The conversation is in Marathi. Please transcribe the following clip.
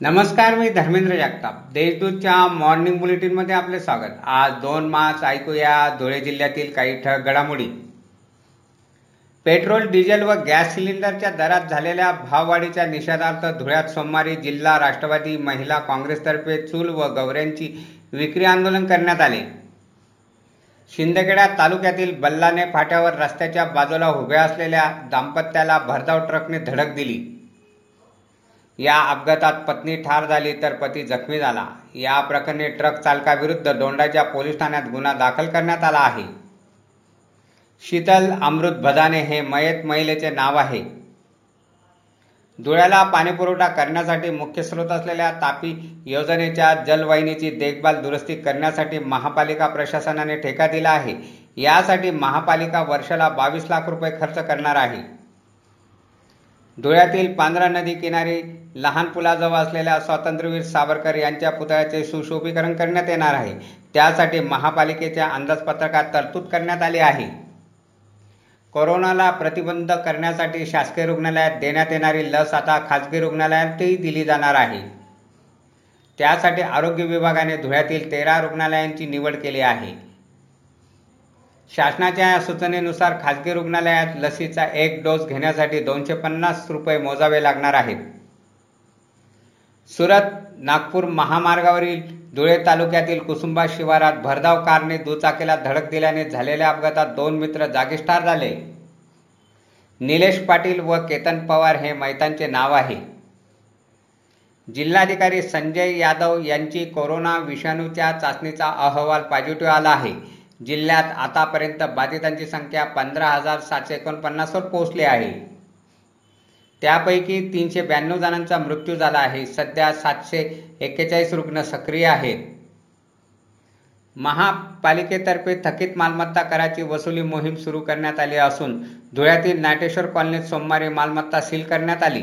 नमस्कार मी धर्मेंद्र जगताप. देशदूतच्या मॉर्निंग बुलेटिनमध्ये आपले स्वागत. आज दोन मार्च ऐकूया धुळे जिल्ह्यातील काही ठळक घडामोडी. पेट्रोल डिझेल व गॅस सिलेंडरच्या दरात झालेल्या भाववाढीच्या निषेधार्थ धुळ्यात सोमवारी जिल्हा राष्ट्रवादी महिला काँग्रेसतर्फे चूल व गवऱ्यांची विक्री आंदोलन करण्यात आले. शिंदखेडा तालुक्यातील बल्लाने फाट्यावर रस्त्याच्या बाजूला उभ्या असलेल्या दाम्पत्याला भरधाव ट्रकने धडक दिली. या अपघातात पत्नी ठार झाली तर पती जखमी झाला. या प्रकरणी ट्रक चालकाविरुद्ध दोंडाच्या पोलीस ठाण्यात गुन्हा दाखल करण्यात आला आहे. शीतल अमृत भदाने हे मयत महिलेचे नाव आहे. धुळ्याला पाणीपुरवठा करण्यासाठी मुख्य स्रोत असलेल्या तापी योजनेच्या जलवाहिनीची देखभाल दुरुस्ती करण्यासाठी महापालिका प्रशासनाने ठेका दिला आहे. यासाठी महापालिका वर्षाला बावीस लाख रुपये खर्च करणार आहे. धुळ्यातील पांढरा नदी किनारी लहान पुलाजवळ असलेल्या स्वातंत्र्यवीर सावरकर यांच्या पुतळ्याचे सुशोभीकरण करण्यात येणार आहे. त्यासाठी महापालिकेच्या अंदाजपत्रकात तरतूद करण्यात आली आहे. कोरोनाला प्रतिबंध करण्यासाठी शासकीय रुग्णालयात देण्यात येणारी लस आता खाजगी रुग्णालयातही दिली जाणार आहे. त्यासाठी आरोग्य विभागाने धुळ्यातील तेरा रुग्णालयांची निवड केली आहे. शासनाच्या सूचनेनुसार खाजगी रुग्णालयात लसीचा एक डोस घेण्यासाठी दोनशे पन्नास रुपये मोजावे लागणार आहेत. सुरत नागपूर महामार्गावरील धुळे तालुक्यातील कुसुंबा शिवारात भरधाव कारने दुचाकीला धडक दिल्याने झालेल्या अपघातात दोन मित्र जागीच ठार झाले. निलेश पाटील व केतन पवार हे मैतांचे नाव आहे. जिल्हाधिकारी संजय यादव यांची कोरोना विषाणूच्या चाचणीचा अहवाल पॉझिटिव्ह आला आहे. जिल्ह्यात आतापर्यंत बाधितांची संख्या पंधरा हजार सातशे एकोणपन्नासवर पोहोचली आहे. त्यापैकी तीनशे ब्याण्णव जणांचा मृत्यू झाला आहे. सध्या सातशे एक्केचाळीस रुग्ण सक्रिय आहेत. महापालिकेतर्फे थकीत मालमत्ता कराची वसुली मोहीम सुरू करण्यात आली असून धुळ्यातील नाटेश्वर कॉलनीत सोमवारी मालमत्ता सील करण्यात आली.